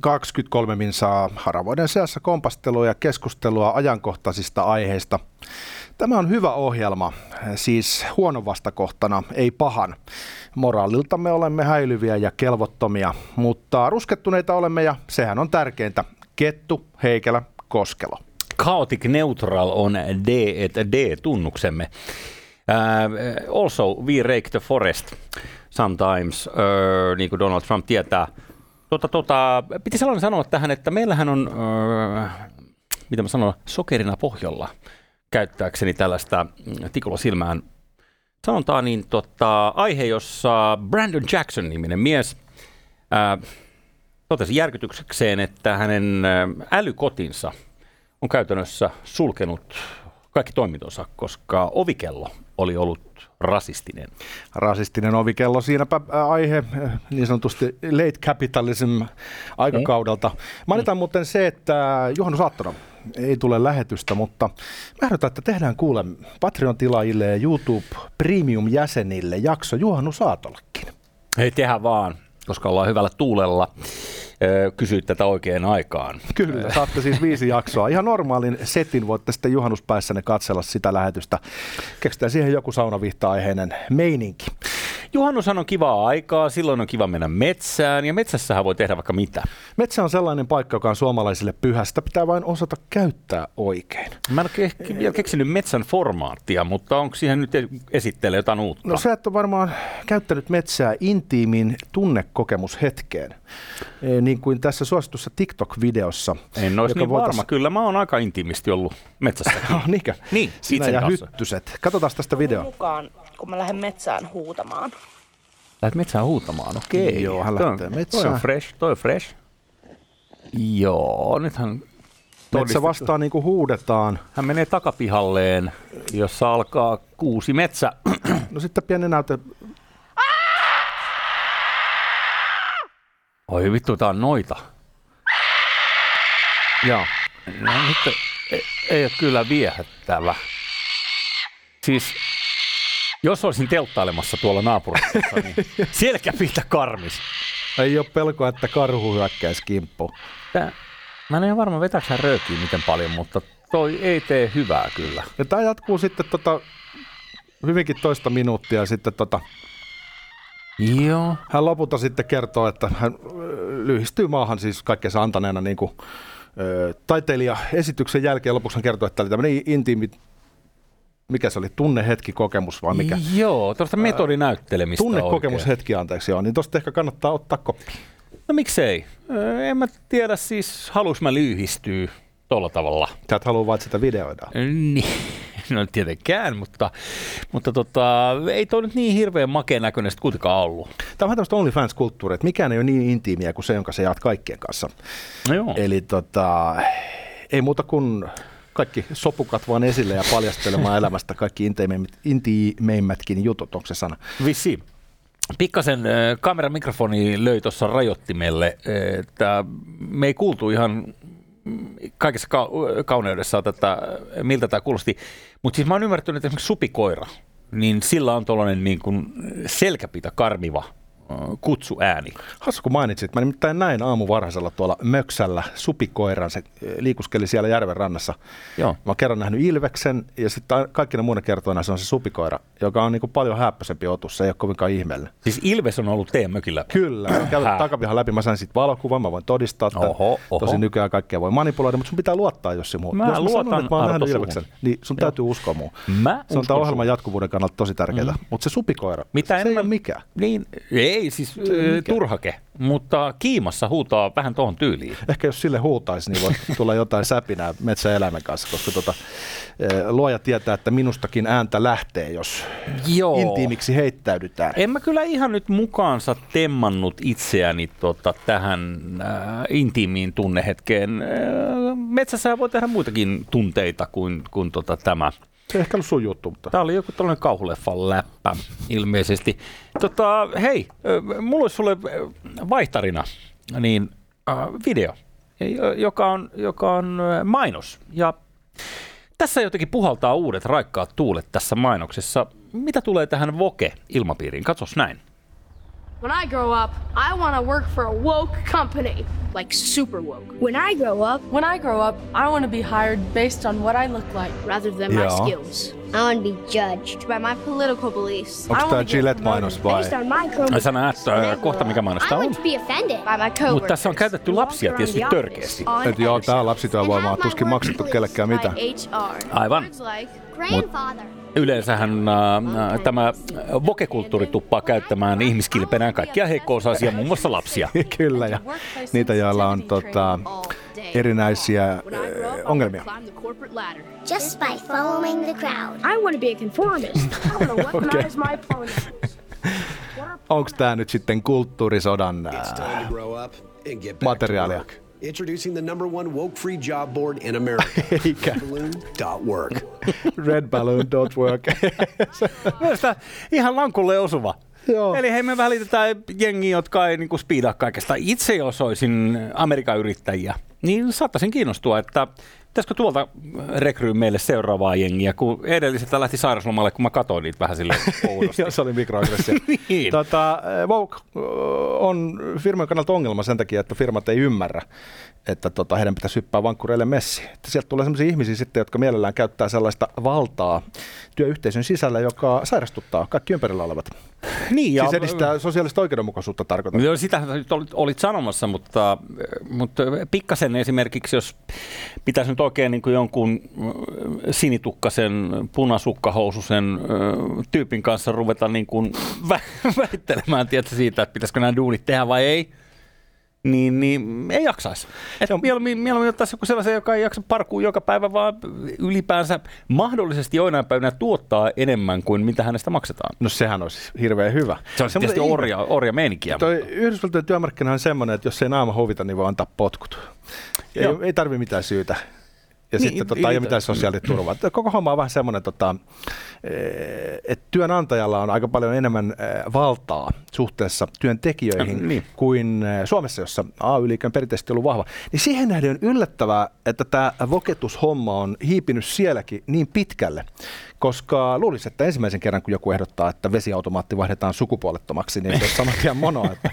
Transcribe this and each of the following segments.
23 minsaa haravoiden seassa kompastelua ja keskustelua ajankohtaisista aiheista. Tämä on hyvä ohjelma, siis huono vastakohtana, ei pahan. Moraalilta me olemme häilyviä ja kelvottomia, mutta ruskettuneita olemme ja sehän on tärkeintä. Kettu, Heikelä, Koskelo. Chaotic Neutral on D, D-tunnuksemme. Uh, also, we rake the forest sometimes, uh, niin kuin Donald Trump tietää. Tota, tota, piti sellainen sanoa tähän, että meillähän on, uh, mitä mä sanon, sokerina pohjalla käyttääkseni tällaista mm, tikulla silmään sanotaan niin tota, aihe, jossa Brandon Jackson-niminen mies ää, totesi järkytyksekseen, että hänen älykotinsa on käytännössä sulkenut kaikki toimintonsa, koska ovikello oli ollut rasistinen. Rasistinen ovikello, siinäpä aihe niin sanotusti late capitalism aikakaudelta. Mainitaan muuten se, että juhannusaattona ei tule lähetystä, mutta mä ehdotan, että tehdään kuule Patreon-tilaajille ja YouTube Premium-jäsenille jakso juhannusaatollekin. Hei, tehdään vaan, koska ollaan hyvällä tuulella kysyit tätä oikein aikaan. Kyllä, saatte siis viisi jaksoa. Ihan normaalin setin voitte sitten juhannuspäissänne katsella sitä lähetystä. Keksitään siihen joku saunavihta-aiheinen meininki. Juhannushan on kivaa aikaa, silloin on kiva mennä metsään ja metsässähän voi tehdä vaikka mitä. Metsä on sellainen paikka, joka on suomalaisille pyhästä, pitää vain osata käyttää oikein. Mä en ole vielä keksinyt metsän formaattia, mutta onko siihen nyt esittelee jotain uutta? No sä et ole varmaan käyttänyt metsää intiimin tunnekokemushetkeen, e, niin kuin tässä suositussa TikTok-videossa. En olisi niin voitais... varma, kyllä mä oon aika intiimisti ollut metsässä. oh, niinkö? Niin, Sinä ja kanssa. hyttyset. Katsotaan tästä videoa. mukaan, kun mä lähden metsään huutamaan. Lähdet metsään huutamaan, okei. Joo, hän lähtee toi, metsään. Toi on fresh, toi on fresh. Joo, nythän Metsä vastaan niin kuin huudetaan. Hän menee takapihalleen, jossa alkaa kuusi metsä. No sitten pieni näyte. Oi vittu, tää on noita. Joo. No nyt ei, ei ole kyllä viehättävä. Siis jos olisin telttailemassa tuolla naapurissa, niin selkäpitä karmis. Ei ole pelkoa, että karhu hyökkäisi kimppu. Tää, mä en ole varma vetääkö hän röökiä miten paljon, mutta toi ei tee hyvää kyllä. Ja tämä jatkuu sitten tota, hyvinkin toista minuuttia sitten tota, Joo. hän lopulta sitten kertoo, että hän lyhistyy maahan siis kaikkea antaneena niin kuin, taiteilija esityksen jälkeen lopuksi hän kertoo, että tämä oli tämmöinen intiimi mikä se oli, tunnehetki kokemus vai mikä? Joo, tuosta metodinäyttelemistä Tunnekokemus hetki, anteeksi, joo, niin tuosta ehkä kannattaa ottaa koppi. No miksei? En mä tiedä siis, halus mä lyhistyy tuolla tavalla. Sä et halua vain sitä videoida. Niin, no tietenkään, mutta, mutta tota, ei toi nyt niin hirveän makeen näköinen sitten kuitenkaan ollut. Tämä on vähän tämmöistä OnlyFans-kulttuuria, että mikään ei ole niin intiimiä kuin se, jonka sä jaat kaikkien kanssa. No joo. Eli tota, ei muuta kuin kaikki sopukat vaan esille ja paljastelemaan elämästä kaikki intiimeimmätkin jutut, onko se sana? Vissi. Pikkasen kameran mikrofoni löi tuossa rajoittimelle, että me ei kuultu ihan kaikessa ka- kauneudessa tätä, miltä tämä kuulosti. Mutta siis mä oon ymmärtänyt, että esimerkiksi supikoira, niin sillä on tuollainen niin selkäpitä karmiva kutsuääni. Hassu kun mainitsit, mä nimittäin näin aamuvarhaisella tuolla Möksällä supikoiran, se liikuskeli siellä järven rannassa. Joo. Mä oon kerran nähnyt Ilveksen ja sitten kaikkina muina kertoina se on se supikoira, joka on niin kuin paljon häppöisempi otus, se ei ole kovinkaan ihmeellinen. Siis Ilves on ollut teidän mökillä? Kyllä, kävin takapihan läpi, mä sain sitten valokuvan, mä voin todistaa, että oho, oho. tosi nykyään kaikkea voi manipuloida, mutta sun pitää luottaa, jos se muu. Mä jos mä luotan sanon, että mä oon nähnyt Ilveksen, niin sun Joo. täytyy uskoa muu. Mä se on tämän ohjelman jatkuvuuden kannalta tosi tärkeää, mm. mutta se supikoira, Mitä se ei enemmän- ole mikään. Niin, ei siis ö, turhake, mutta kiimassa huutaa vähän tuohon tyyliin. Ehkä jos sille huutaisi, niin voi tulla jotain säpinää metsäeläimen kanssa, koska tota, eh, luoja tietää, että minustakin ääntä lähtee, jos Joo. intiimiksi heittäydytään. En mä kyllä ihan nyt mukaansa temmannut itseäni tota, tähän äh, intiimiin tunnehetkeen. Äh, metsässä voi tehdä muitakin tunteita kuin, kuin tota, tämä. Se ehkä ollut sun juttu, mutta Tämä oli joku tällainen kauhuleffan läppä ilmeisesti. Tota, hei, mulla olisi sulle vaihtarina niin, äh, video, jo- joka on, joka on mainos. Ja tässä jotenkin puhaltaa uudet raikkaat tuulet tässä mainoksessa. mitä tulee tähän Voke-ilmapiiriin? Katsos näin. When I grow up, I want to work for a woke company, like super woke. When I grow up, When I grow up, I want to be hired based on what I look like. rather than my Yeah. skills. I want to be judged By my political beliefs. Onko get Gillette-mainos vai? based on my chromosomes. Sä näet äh, kohta, mikä mainos I tää on. want to be offended. By my coworkers. Mutta tässä on käytetty lapsia tietysti törkeästi. Että joo, tää lapsityövoimaa, tuskin maksettu kellekään mitään. Aivan. Like Grandfather. Yleensähän äh, tämä vokekulttuuri tuppaa käyttämään ihmiskilpenään kaikkia heikko-osaisia, muun muassa lapsia. Kyllä, ja niitä, joilla on tota, erinäisiä I ongelmia. Just by following the crowd. I want to be a conformist. I want to weaponize my pronouns. Onko tämä nyt sitten kulttuurisodan materiaalia? Introducing the number one woke free job board in America. Eikä. Balloon.work. Red balloon don't work. Mielestäni ihan lankulle osuva. Joo. Eli hei me välitetään jengi, jotka ei niinku spiidaa kaikesta. Itse jos olisin Amerikan yrittäjiä, niin saattaisin kiinnostua, että pitäisikö tuolta rekryy meille seuraavaa jengiä, kun edelliseltä lähti sairauslomalle, kun mä katsoin niitä vähän silleen oudosti. Joo, se oli mikroaggressio. Niin. tota, Vogue on firman kannalta ongelma sen takia, että firmat ei ymmärrä, että tota, heidän pitäisi hyppää vankkureille. Että sieltä tulee sellaisia ihmisiä sitten, jotka mielellään käyttää sellaista valtaa työyhteisön sisällä, joka sairastuttaa kaikki ympärillä olevat. Niin, Ja, siis edistää sosiaalista oikeudenmukaisuutta tarkoitan. Joo, sitä olit, olit sanomassa, mutta, mutta pikkasen esimerkiksi, jos pitäisi nyt oikein niin kuin jonkun äh, sinitukkasen, punasukkahoususen äh, tyypin kanssa ruveta niin kuin vä- väittelemään tiedätkö, siitä, että pitäisikö nämä duunit tehdä vai ei, niin, niin ei jaksaisi. Et mieluummin, mieluummin ottaisi joku sellaisen, joka ei jaksa parkua joka päivä, vaan ylipäänsä mahdollisesti joinain päivänä tuottaa enemmän kuin mitä hänestä maksetaan. No sehän olisi hirveän hyvä. Se on tietysti orja, orja meininkiä. Toi Yhdysvaltojen työmarkkina on semmoinen, että jos ei naama hovita, niin voi antaa potkut. Ei, Joo. ei tarvi mitään syytä. Ja Niin, sitten tota, ei ole mitään sosiaaliturvaa. Koko homma on vähän semmoinen, tota, että työnantajalla on aika paljon enemmän eh, valtaa suhteessa työntekijöihin Niin. kuin eh, Suomessa, jossa AY-liike on perinteisesti ollut vahva. Niin siihen nähden on yllättävää, että tämä voketushomma on hiipinyt sielläkin niin pitkälle, koska luulisi, että ensimmäisen kerran, kun joku ehdottaa, että vesiautomaatti vaihdetaan sukupuolettomaksi, niin se on saman tien mono. Että,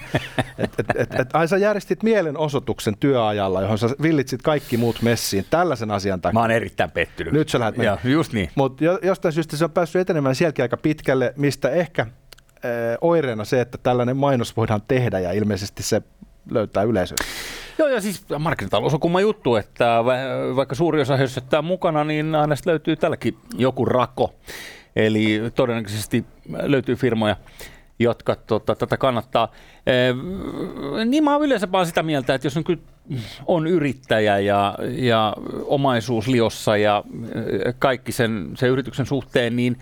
et, et, et, et, ai sä järjestit mielenosoituksen työajalla, johon sä villitsit kaikki muut messiin tällaisen asian takia. Mä oon erittäin pettynyt. Nyt sä lähdet Joo, just niin. Mutta jo, jostain syystä se on päässyt etenemään sielläkin aika pitkälle, mistä ehkä äh, oireena se, että tällainen mainos voidaan tehdä ja ilmeisesti se löytää yleisöä. Joo, ja siis markkinatalous on kumma juttu, että va- vaikka suuri osa hössöttää mukana, niin aina löytyy tälläkin joku rako. Eli todennäköisesti löytyy firmoja, jotka tota, tätä kannattaa. Ee, niin mä oon yleensä vaan sitä mieltä, että jos on, kyllä on yrittäjä ja, ja omaisuus liossa ja ö, kaikki sen, sen yrityksen suhteen, niin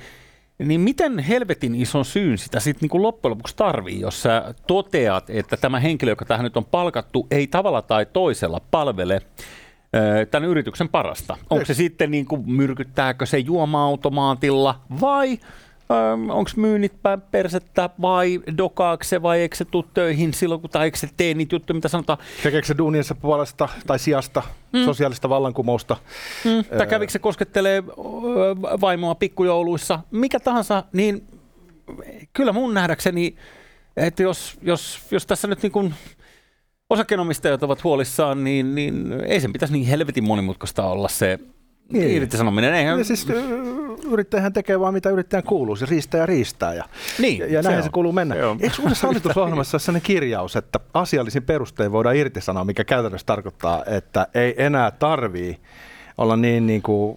niin miten helvetin ison syyn sitä sitten niinku loppujen lopuksi tarvii, jos sä toteat, että tämä henkilö, joka tähän nyt on palkattu, ei tavalla tai toisella palvele tämän yrityksen parasta? Onko se sitten, niin kuin, myrkyttääkö se juoma-automaatilla vai onko myynnit päin persettä vai dokaako se vai eikö se tule töihin silloin, kun tai eikö se tee niitä juttuja, mitä sanotaan. Tekeekö se duuniensa puolesta tai sijasta mm. sosiaalista vallankumousta? Mm, tai kävikö se koskettelee vaimoa pikkujouluissa, mikä tahansa, niin kyllä mun nähdäkseni, että jos, jos, jos tässä nyt niin kuin osakkeenomistajat ovat huolissaan, niin, niin ei sen pitäisi niin helvetin monimutkaista olla se Niin. irtisanominen. Eihän, Ja siis ö, yrittäjähän tekee vaan mitä yrittäjän kuuluu, se riistää ja riistää ja, Niin, ja, ja se näin on. se, kuuluu mennä. Se. Eikö uudessa hallitusohjelmassa ole sellainen kirjaus, että asiallisin perustein voidaan irtisanoa, mikä käytännössä tarkoittaa, että ei enää tarvii olla niin, niin kuin,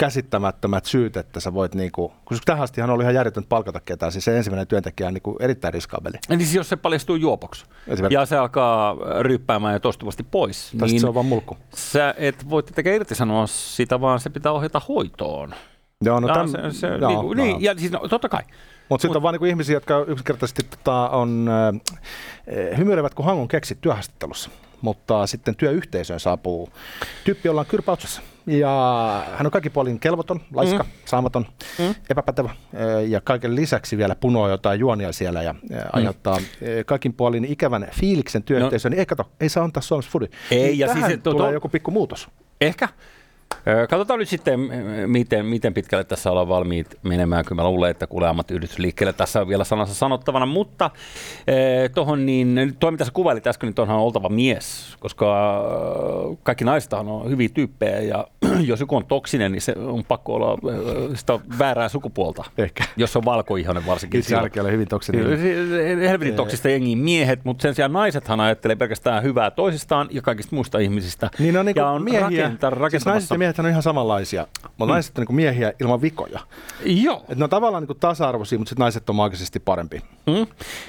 käsittämättömät syyt, että sä voit, niin kuin, koska tähän astihan oli ihan järjetöntä palkata ketään, siis se ensimmäinen työntekijä on niin kuin erittäin riskaabeli. Niin siis jos se paljastuu juopoksi ja se alkaa ryyppäämään ja toistuvasti pois, Tai niin se on vaan mulkku. sä et voi tietenkään irtisanoa sitä, vaan se pitää ohjata hoitoon. Joo, no, Ja täm, se, se, joo, niin, kuin- no. niin, ja siis no, totta kai. Mutta sitten on vaan niinku ihmisiä, jotka yksinkertaisesti tota, on äh, hymyilevät kuin hangon keksit työhaastattelussa. Mutta sitten työyhteisöön saapuu tyyppi, jolla on kyrpautsassa. Ja hän on kaikki puolin kelvoton, laiska, mm. saamaton, mm. epäpätevä. äh, Ja kaiken lisäksi vielä punoo jotain juonia siellä ja äh, aiheuttaa äh, kaikin puolin ikävän fiiliksen työyhteisöön. No. Niin ei kato, ei saa antaa Suomessa fudi. Ei, niin ja siis to- tulee to- joku pikku muutos. Ehkä. Katsotaan nyt sitten, miten, miten pitkälle tässä ollaan valmiit menemään. Kyllä mä luulen, että kuulee ammattiyhdistysliikkeelle tässä on vielä sanansa sanottavana, mutta eh, tuohon niin, tuo mitä sä kuvailit äsken, niin on oltava mies, koska kaikki naistahan on hyviä tyyppejä ja jos joku on toksinen, niin se on pakko olla äh, sitä väärää sukupuolta, Ehkä. jos on valkoihoinen varsinkin. Itse oli hyvin toksinen. Helvetin toksista jengiä miehet, mutta sen sijaan naisethan ajattelee pelkästään hyvää toisistaan ja kaikista muista ihmisistä. Niin on niinku ja on miehiä, siis naiset ja miehet on ihan samanlaisia, mutta mm. naiset on niinku miehiä ilman vikoja. Joo. Et ne on tavallaan niinku tasa-arvoisia, mutta naiset on maagisesti parempi. Mm.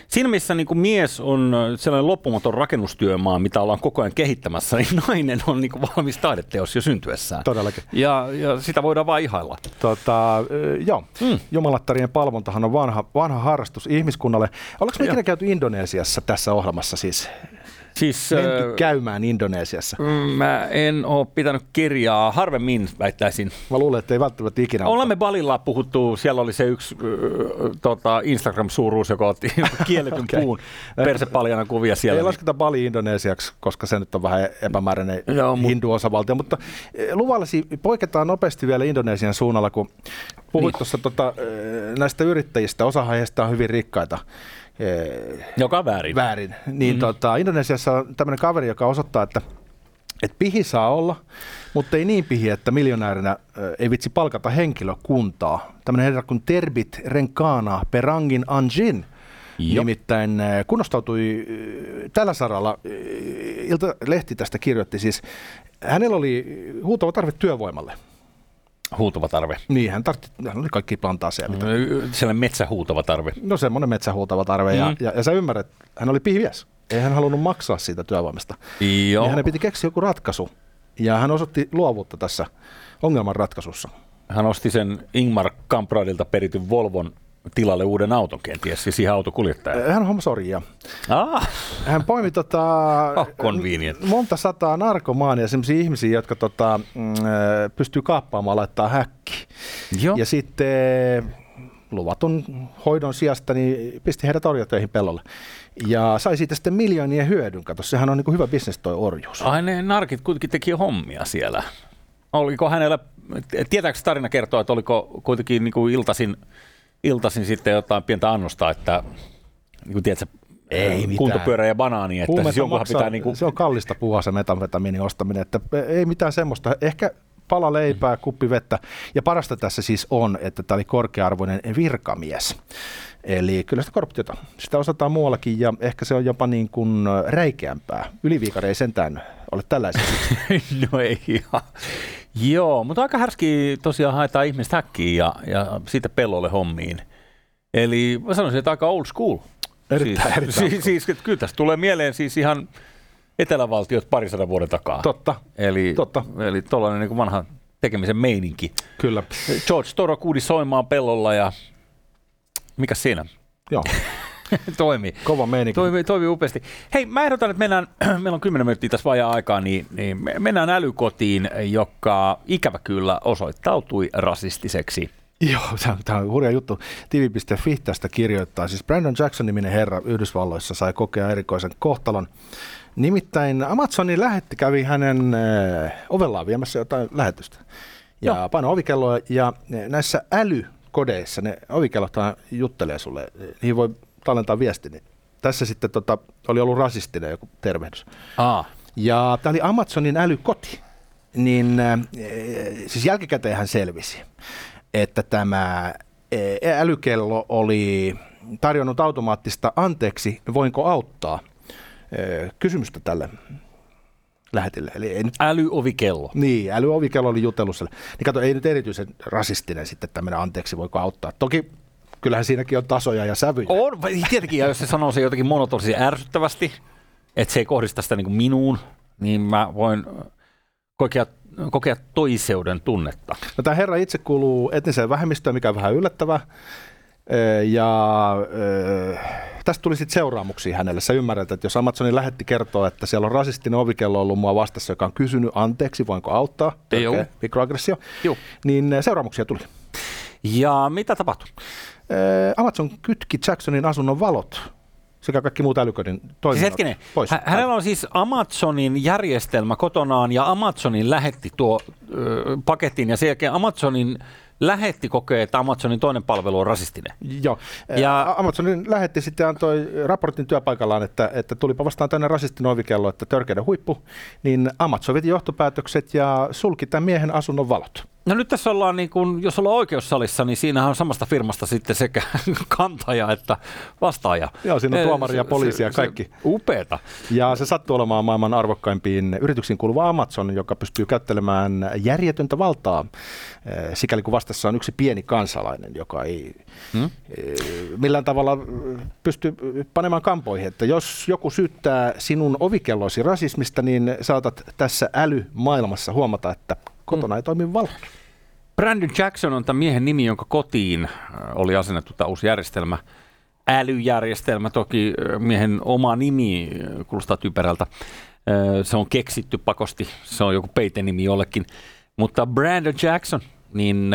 Siinä missä niin kuin mies on sellainen loppumaton rakennustyömaa, mitä ollaan koko ajan kehittämässä, niin nainen on niin kuin valmis taideteos jo syntyessään. Todellakin. Ja, ja sitä voidaan vain ihailla. Tota, joo, mm. jumalattarien palvontahan on vanha, vanha harrastus ihmiskunnalle. Oletko me ikinä käyty Indonesiassa tässä ohjelmassa siis? Siis, Menty äh, käymään Indonesiassa. mm, mä en ole pitänyt kirjaa, harvemmin väittäisin. Mä luulen, että ei välttämättä ikinä. Ollaan me Balilla puhuttu, siellä oli se yksi äh, tota Instagram-suuruus, joka otti kielletyn Okei. puun persepaljana kuvia siellä. Ei lasketa Bali Indonesiaksi, koska se nyt on vähän epämääräinen Joo, mut- hindu-osavaltio, mutta eh, luvallasi poiketaan nopeasti vielä Indonesian suunnalla, kun puhuit Niin. tuossa tota, eh, näistä yrittäjistä, osa heistä on hyvin rikkaita. Joka on väärin. väärin. Niin mm. tota, Indonesiassa on tämmöinen kaveri, joka osoittaa, että et pihi saa olla, mutta ei niin pihi, että miljonäärinä ö, ei vitsi palkata henkilökuntaa. Tämmöinen herra kuin Terbit Renkana Perangin Anjin Joo. nimittäin ö, kunnostautui ö, tällä saralla. Ilta-lehti tästä kirjoitti siis. Hänellä oli huutava tarve työvoimalle. Huutava tarve. Niin, hän, tartti, hän oli kaikki plantaaseja, mitä Sellainen metsähuutava tarve. No semmoinen metsähuutava tarve. Mm. Ja, ja, ja sä ymmärrät, hän oli pihviäs. Ei hän halunnut maksaa siitä työvoimasta. Joo. Ja hänen piti keksiä joku ratkaisu. Ja hän osoitti luovuutta tässä ongelman ratkaisussa. Hän osti sen Ingmar Kampradilta perityn Volvon tilalle uuden auton kenties, siis ihan autokuljettaja. Hän hommasi orjia. Ah, Hän poimi tota, Oh, convenient. monta sataa narkomaania, sellaisia ihmisiä, jotka tota, äh, pystyy kaappaamaan laittaa häkki. Joo. Ja sitten luvaton hoidon sijasta niin pisti heidät orjatöihin pellolle. Ja sai siitä sitten miljoonien hyödyn. Kato, sehän on niin hyvä bisnes toi orjuus. Ai ne narkit kuitenkin teki hommia siellä. Oliko hänellä, tietääkö tarina kertoa, että oliko kuitenkin niin kuin iltasin, iltasin sitten jotain pientä annosta, että niin kuin tiedätkö, Ei mitään. kuntopyörä ja banaani, että Huumeita siis jonkunhan maksaa- pitää niin kuin, Se on kallista puhua se metamfetamiinin ostaminen, että ei mitään semmoista. Ehkä pala leipää, kuppi vettä. Ja parasta tässä siis on, että tämä oli korkea-arvoinen virkamies. Eli kyllä sitä korruptiota, sitä osataan muuallakin ja ehkä se on jopa niin kuin räikeämpää. Yliviikari ei sentään ole tällaisia. no ei ihan. Joo, mutta aika härski tosiaan haetaan ihmistä häkkiin ja, ja siitä pellolle hommiin. Eli mä sanoisin, että aika old school. Erittäin, siis, erittäin siis, siis, että kyllä tästä tulee mieleen siis ihan etelävaltiot parisadan vuoden takaa. Totta, Eli, totta. eli tuollainen niin vanha tekemisen meininki. kyllä. George Toro kuuli soimaan pellolla ja mikä siinä? Joo, Toimii. kova meininki. Toimii, toimii upeasti. Hei, mä ehdotan, että mennään, meillä on 10 minuuttia tässä vajaa aikaa, niin, niin me- mennään älykotiin, joka ikävä kyllä osoittautui rasistiseksi. Joo, tämä, on hurja juttu. TV.fi tästä kirjoittaa. Siis Brandon Jackson-niminen herra Yhdysvalloissa sai kokea erikoisen kohtalon. Nimittäin Amazonin lähetti kävi hänen äh, ovellaan viemässä jotain lähetystä. Ja Joo. paino ovikelloa ja eh, näissä älykodeissa ne ovikellot juttelee sulle. Niihin voi tallentaa viesti. Niin tässä sitten tota, oli ollut rasistinen joku tervehdys. Aa. Ja tämä oli Amazonin älykoti. Niin äh, siis jälkikäteen hän selvisi, että tämä älykello oli tarjonnut automaattista anteeksi, voinko auttaa kysymystä tälle lähetille. Eli ei nyt, Älyovikello. niin, älyovikello oli jutellut sille. Niin kato, ei nyt erityisen rasistinen sitten tämmöinen anteeksi, voiko auttaa. Toki kyllähän siinäkin on tasoja ja sävyjä. On, tietenkin, ja jos se sanoo se jotenkin monotonisesti ärsyttävästi, että se ei kohdista sitä niin kuin minuun, niin mä voin kokea, kokea toiseuden tunnetta. No, tämä herra itse kuuluu etniseen vähemmistöön, mikä on vähän yllättävää. Ja ö, tästä tuli sitten seuraamuksia hänelle. Sä ymmärrät, että jos Amazonin lähetti kertoa, että siellä on rasistinen ovikello ollut mua vastassa, joka on kysynyt anteeksi, voinko auttaa, Joo. törkeä mikroaggressio, Joo. niin seuraamuksia tuli. Ja mitä tapahtui? Ö, Amazon kytki Jacksonin asunnon valot sekä kaikki muut Siis toiminnot hetkinen, pois. hä- hänellä on siis Amazonin järjestelmä kotonaan ja Amazonin lähetti tuo ö, paketin ja sen jälkeen Amazonin lähetti kokee, että Amazonin toinen palvelu on rasistinen. Joo. Ja- Ja Amazonin lähetti sitten antoi raportin työpaikallaan, että, että tulipa vastaan tänne rasistinen ovikello, että törkeiden huippu, niin Amazon veti johtopäätökset ja sulki tämän miehen asunnon valot. No nyt tässä ollaan, niin kun, jos ollaan oikeussalissa, niin siinähän on samasta firmasta sitten sekä kantaja että vastaaja. Joo, siinä on Eh, tuomari ja poliisi ja kaikki. Se, upeeta. Ja se sattuu olemaan maailman arvokkaimpiin yrityksiin kuuluva Amazon, joka pystyy käyttelemään järjetöntä valtaa, eh, sikäli kun vastassa on yksi pieni kansalainen, joka ei hmm? millään tavalla eh, pysty panemaan kampoihin. Että jos joku syyttää sinun ovikelloisi rasismista, niin saatat tässä älymaailmassa huomata, että kotona ei toimi valot. Brandon Jackson on tämän miehen nimi, jonka kotiin äh, oli asennettu tämä uusi järjestelmä. Älyjärjestelmä, toki äh, miehen oma nimi äh, kuulostaa typerältä. Se on keksitty pakosti, se on joku peitenimi jollekin. Mutta Brandon Jackson, niin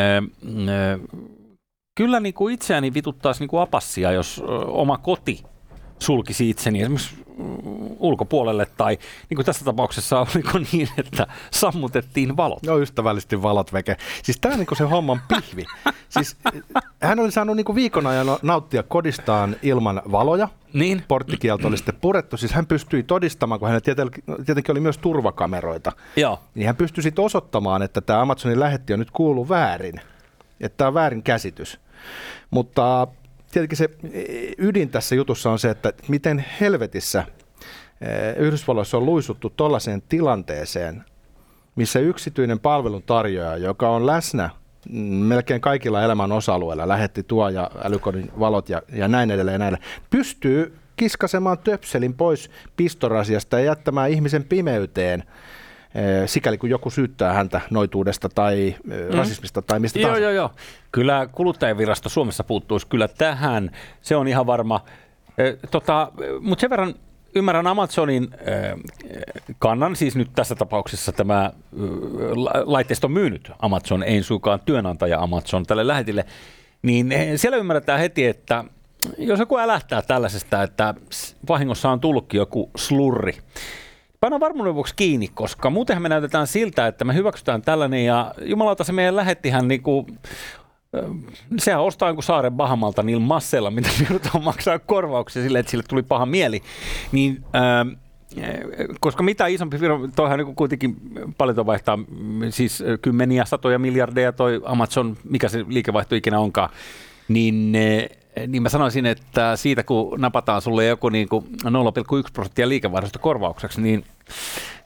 kyllä niin kuin itseäni vituttaisi niin kuin apassia, jos oma koti sulkisi itseni esimerkiksi mm, ulkopuolelle tai niin kuin tässä tapauksessa oliko niin, että sammutettiin valot. Joo, ystävällisesti valot veke. Siis tämä on niinku se homman pihvi. Siis, hän oli saanut niinku viikon ajan nauttia kodistaan ilman valoja. Niin. Porttikielto oli sitten purettu. Siis hän pystyi todistamaan, kun hänellä tietenkin, tietenkin oli myös turvakameroita. Joo. Niin hän pystyi sitten osoittamaan, että tämä Amazonin lähetti on nyt kuullut väärin. Että tämä on väärin käsitys. Mutta tietenkin se eh, ydin tässä jutussa on se, että miten helvetissä eh, Yhdysvalloissa on luisuttu tuollaiseen tilanteeseen, missä yksityinen palveluntarjoaja, joka on läsnä mm, melkein kaikilla elämän osa-alueilla, lähetti tuo ja älykodin valot ja, ja näin edelleen näin, pystyy kiskasemaan töpselin pois pistorasiasta ja jättämään ihmisen pimeyteen, sikäli kun joku syyttää häntä noituudesta tai mm. rasismista tai mistä Joo, tahansa. joo, joo. Kyllä kuluttajavirasto Suomessa puuttuisi kyllä tähän. Se on ihan varma. Eh, Tota, Mutta sen verran ymmärrän Amazonin eh, kannan, siis nyt tässä tapauksessa tämä eh, la- laitteisto on myynyt Amazon, ei suinkaan työnantaja Amazon tälle lähetille, niin eh, siellä ymmärretään heti, että jos joku älähtää tällaisesta, että vahingossa on tullutkin joku slurri, Paina varmuuden vuoksi kiinni, koska muutenhan me näytetään siltä, että me hyväksytään tällainen ja jumalauta se meidän lähettihän niinku, sehän ostaa jonkun saaren Bahamalta niillä masseilla, mitä joudutaan maksaa korvauksia sille, että sille tuli paha mieli. Niin, koska mitä isompi firma, toihan niin kuitenkin paljon vaihtaa, siis kymmeniä, satoja miljardeja toi Amazon, mikä se liikevaihto ikinä onkaan, niin, niin mä sanoisin, että siitä kun napataan sulle joku niin kuin 0,1 prosenttia liikevaihdosta korvaukseksi, niin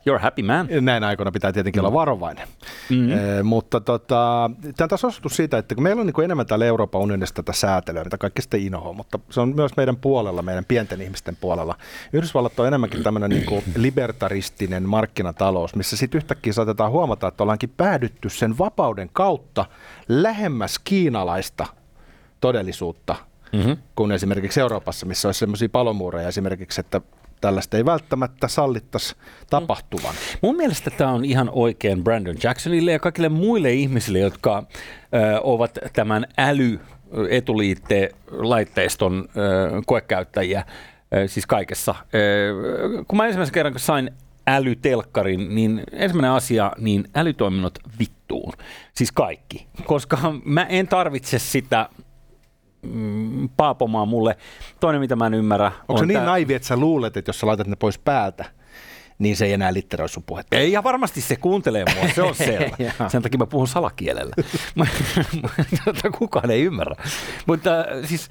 you're happy man. Näin aikoina pitää tietenkin olla varovainen. Mm. E, mutta tota, tämä on taas osoitus siitä, että kun meillä on niin enemmän täällä Euroopan unionissa tätä säätelyä, mitä kaikki sitten inhoa, mutta se on myös meidän puolella, meidän pienten ihmisten puolella. Yhdysvallat on enemmänkin tämmöinen niin libertaristinen markkinatalous, missä sitten yhtäkkiä saatetaan huomata, että ollaankin päädytty sen vapauden kautta lähemmäs kiinalaista todellisuutta mm-hmm. kuin esimerkiksi Euroopassa, missä olisi sellaisia palomuureja esimerkiksi, että tällaista ei välttämättä sallittaisi tapahtuvan. Mun mielestä tämä on ihan oikein Brandon Jacksonille ja kaikille muille ihmisille, jotka ö, ovat tämän äly etuliitteen laitteiston ö, koekäyttäjiä, ö, siis kaikessa. Ö, kun mä ensimmäisen kerran kun sain älytelkkarin, niin ensimmäinen asia, niin älytoiminnot vittuun. Siis kaikki. Koska mä en tarvitse sitä mm, paapomaan mulle. Toinen, mitä mä en ymmärrä, Onko se on niin tää- naivi, että sä luulet, että jos sä laitat ne pois päältä, niin se ei enää litteroi sun puhetta? Ei, ja varmasti se kuuntelee mua, se on selvä. Sen takia mä puhun salakielellä. Jota kukaan ei ymmärrä. Mutta äh, siis,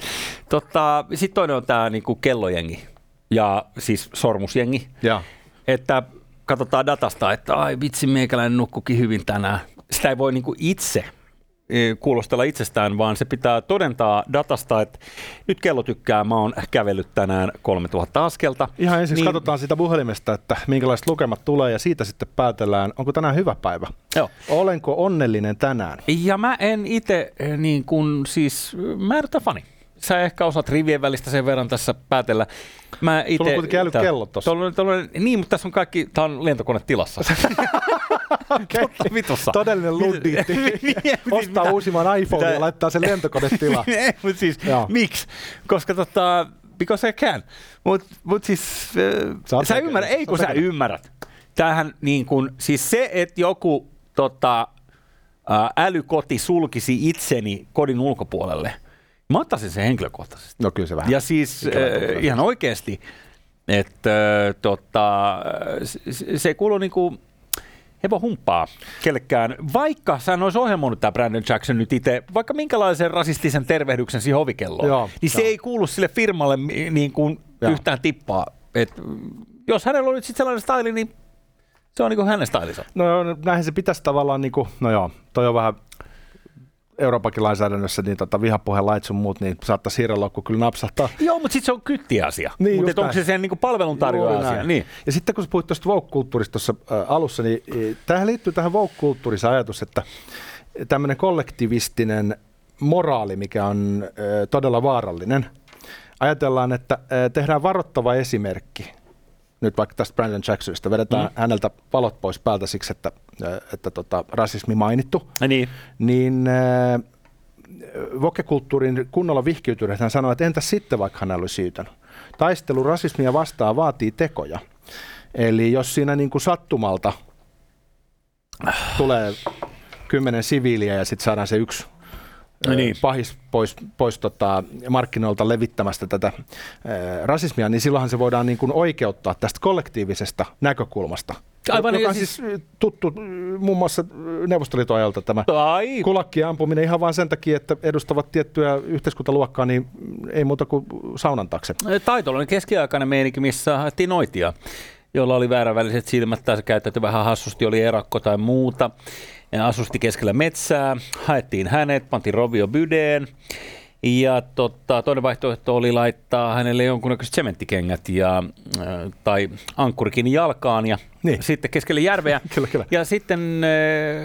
tota, sitten toinen on tämä niinku kellojengi ja siis sormusjengi. Joo. Että katsotaan datasta, että ai vitsi, meikäläinen nukkukin hyvin tänään. Sitä ei voi niinku itse kuulostella itsestään, vaan se pitää todentaa datasta, että nyt kello tykkää, mä oon kävellyt tänään 3000 askelta. Ihan ensiksi niin. katsotaan sitä puhelimesta, että minkälaiset lukemat tulee ja siitä sitten päätellään, onko tänään hyvä päivä. Joo. Olenko onnellinen tänään? Ja mä en itse niin kun siis, mä en fani. Sä ehkä osaat rivien välistä sen verran tässä päätellä. Mä ite, Sulla on kuitenkin älykellot tossa. Tuolla, tuolla, niin, mutta tässä on kaikki, tää on lentokone tilassa. Okay. Vitussa. Todellinen luddiitti. Ostaa Mitä? uusimman iPhone ja Mitä? laittaa sen lentokonetilaan. Ei, mutta siis, miksi? Koska tota, because I can. Mutta mut siis, Sä sä ymmärrät, ei kun Sä ymmärrät. Tämähän niin kuin, siis se, että joku tota, älykoti sulkisi itseni kodin ulkopuolelle, mä ottaisin sen henkilökohtaisesti. No kyllä se vähän. Ja siis äh, ihan oikeasti, että äh, tota, se, se kuuluu niinku hevon humppaa kellekään. Vaikka sä olisi ohjelmoinut tämä Brandon Jackson nyt itse, vaikka minkälaisen rasistisen tervehdyksen siihen ovikelloon, Joo, niin se joo. ei kuulu sille firmalle niin kuin Joo. yhtään tippaa. Et, jos hänellä on nyt sitten sellainen style, niin se on niin kuin hänen stylinsa. No näinhän se pitäisi tavallaan, niin kuin, no joo, toi on vähän Euroopankin lainsäädännössä, niin tota, vihapuheen lait sun muut, niin saattaisi hiirelokku kyllä napsahtaa. Joo, mutta sitten se on kyttiasia. Niin, mutta onko se sen niin kuin palveluntarjoaja asia? Niin. Ja sitten kun sä puhuit tuosta woke-kulttuurista tuossa äh, alussa, niin äh, tähän liittyy tähän woke-kulttuurissa ajatus, että tämmöinen kollektivistinen moraali, mikä on äh, todella vaarallinen. Ajatellaan, että tehdään varoittava esimerkki. Nyt vaikka tästä Brandon Jacksonista vedetään mm. häneltä valot pois päältä siksi, että, äh, että tota, rasismi mainittu. Ja niin. Niin äh, vokekulttuurin kunnolla vihkiytyneet hän sanoi, että entäs sitten vaikka hänellä olisi syytänyt. Taistelu rasismia vastaan vaatii tekoja. Eli jos siinä niin kuin sattumalta tulee kymmenen siviiliä ja sitten saadaan se yksi No niin. pahis pois, pois tota, markkinoilta levittämästä tätä ö, rasismia, niin silloinhan se voidaan niin kuin oikeuttaa tästä kollektiivisesta näkökulmasta. Aivan, joka on siis- siis tuttu muun muassa ö, Neuvostoliiton ajalta tämä Tai kulakkien ampuminen ihan vain sen takia, että edustavat tiettyä yhteiskuntaluokkaa, niin ei muuta kuin saunan taakse. taitolainen keskiaikainen meininki, missä haettiin noitia, jolla oli vääränväliset silmät tai se käyttäytyi vähän hassusti, oli erakko tai muuta. Ja asusti keskellä metsää, haettiin hänet, pantiin Rovio Bydeen. Ja tota, toinen vaihtoehto oli laittaa hänelle jonkunnäköiset sementtikengät ja, äh, tai ankkurikin jalkaan ja Niin. sitten keskelle järveä. Kyllä, kyllä. Ja sitten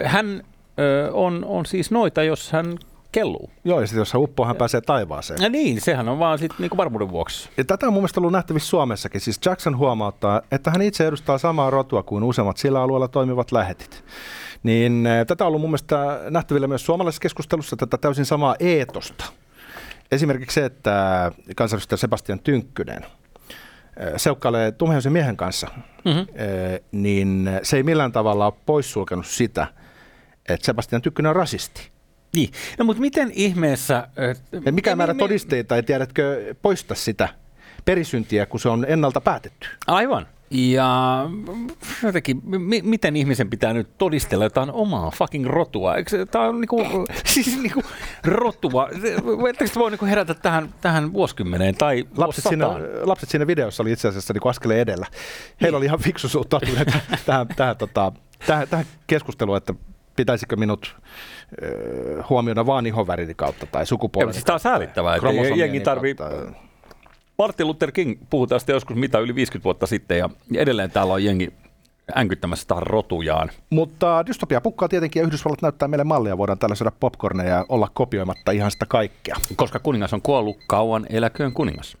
äh, hän äh, on, on siis noita, jos hän kelluu. Joo, ja sitten jos hän uppoo, hän pääsee taivaaseen. Ja niin, sehän on vaan sitten niinku varmuuden vuoksi. Ja tätä on mun mielestä ollut nähtävissä Suomessakin. Siis Jackson huomauttaa, että hän itse edustaa samaa rotua kuin useimmat sillä alueella toimivat lähetit. Niin eh, tätä on ollut mun mielestä nähtävillä myös suomalaisessa keskustelussa, tätä täysin samaa eetosta. Esimerkiksi se, että kansanedustaja Sebastian Tynkkynen eh, seukkailee tumheisen miehen kanssa, mm-hmm. niin se ei millään tavalla ole poissulkenut sitä, että Sebastian Tynkkynen on rasisti. Niin. No mutta miten ihmeessä... Ja mikä määrä mi- todisteita ei tiedätkö poista sitä perisyntiä, kun se on ennalta päätetty. Aivan. Ja jotenkin, mi- miten ihmisen pitää nyt todistella jotain omaa fucking rotua? Eikö tää on niinku, siis niinku rotua. Ettekö te voi niinku herätä tähän, tähän vuosikymmeneen tai Lapset siinä, lapset siinä videossa oli itse asiassa niin askeleen edellä. Heillä oli ihan fiksu suhtautuminen tähän, tähän, tota, tähän, tähän keskusteluun, että pitäisikö minut ö, huomioida vaan ihonvärini kautta tai sukupuolen siis tää on säälittävää, että jengi tarvii... kautta. Martin Luther King puhui tästä joskus mitä yli 50 vuotta sitten ja edelleen täällä on jengi änkyttämässä tähän rotujaan. Mutta dystopia pukkaa tietenkin ja Yhdysvallat näyttää meille mallia. Voidaan täällä syödä popcorneja ja olla kopioimatta ihan sitä kaikkea. Koska kuningas on kuollut, kauan eläköön kuningas.